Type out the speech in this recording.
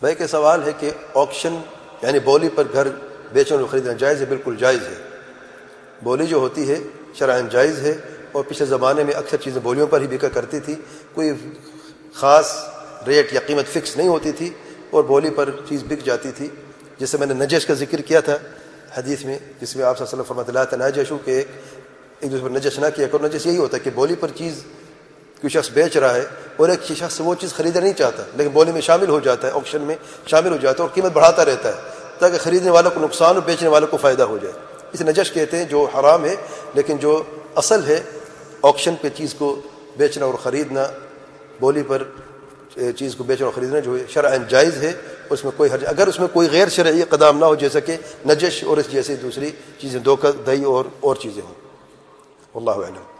بھائی کا سوال ہے کہ آکشن یعنی بولی پر گھر بیچنا اور خریدنا جائز ہے؟ بالکل جائز ہے۔ بولی جو ہوتی ہے شرائن جائز ہے اور پچھلے زمانے میں اکثر چیزیں بولیوں پر ہی بکا کرتی تھی۔ کوئی خاص ریٹ یا قیمت فکس نہیں ہوتی تھی اور بولی پر چیز بک جاتی تھی۔ جیسے میں نے نجش کا ذکر کیا تھا حدیث میں، جس میں آپ صلی اللہ علیہ وسلم فرمۃ اللہ تناجشو کہ ایک دوسرے پر نجش نہ کیا کرو۔ نجش یہی ہوتا ہے کہ بولی پر چیز کوئی شخص بیچ رہا ہے اور ایک شخص وہ چیز خریدنا نہیں چاہتا، لیکن بولی میں شامل ہو جاتا ہے آپشن میں شامل ہو جاتا ہے اور قیمت بڑھاتا رہتا ہے، تاکہ خریدنے والوں کو نقصان اور بیچنے والوں کو فائدہ ہو جائے۔ اسے نجش کہتے ہیں جو حرام ہے، لیکن جو اصل ہے آکشن پہ چیز کو بیچنا اور خریدنا، بولی پر چیز کو بیچنا اور خریدنا جو شرع جائز ہے۔ اس میں کوئی حرج اگر اس میں کوئی غیر شرعی قدام نہ ہو، جیسا کہ نجش اور اس جیسی دوسری چیزیں، دو کا دہی اور اور چیزیں ہوں۔ اللہ علم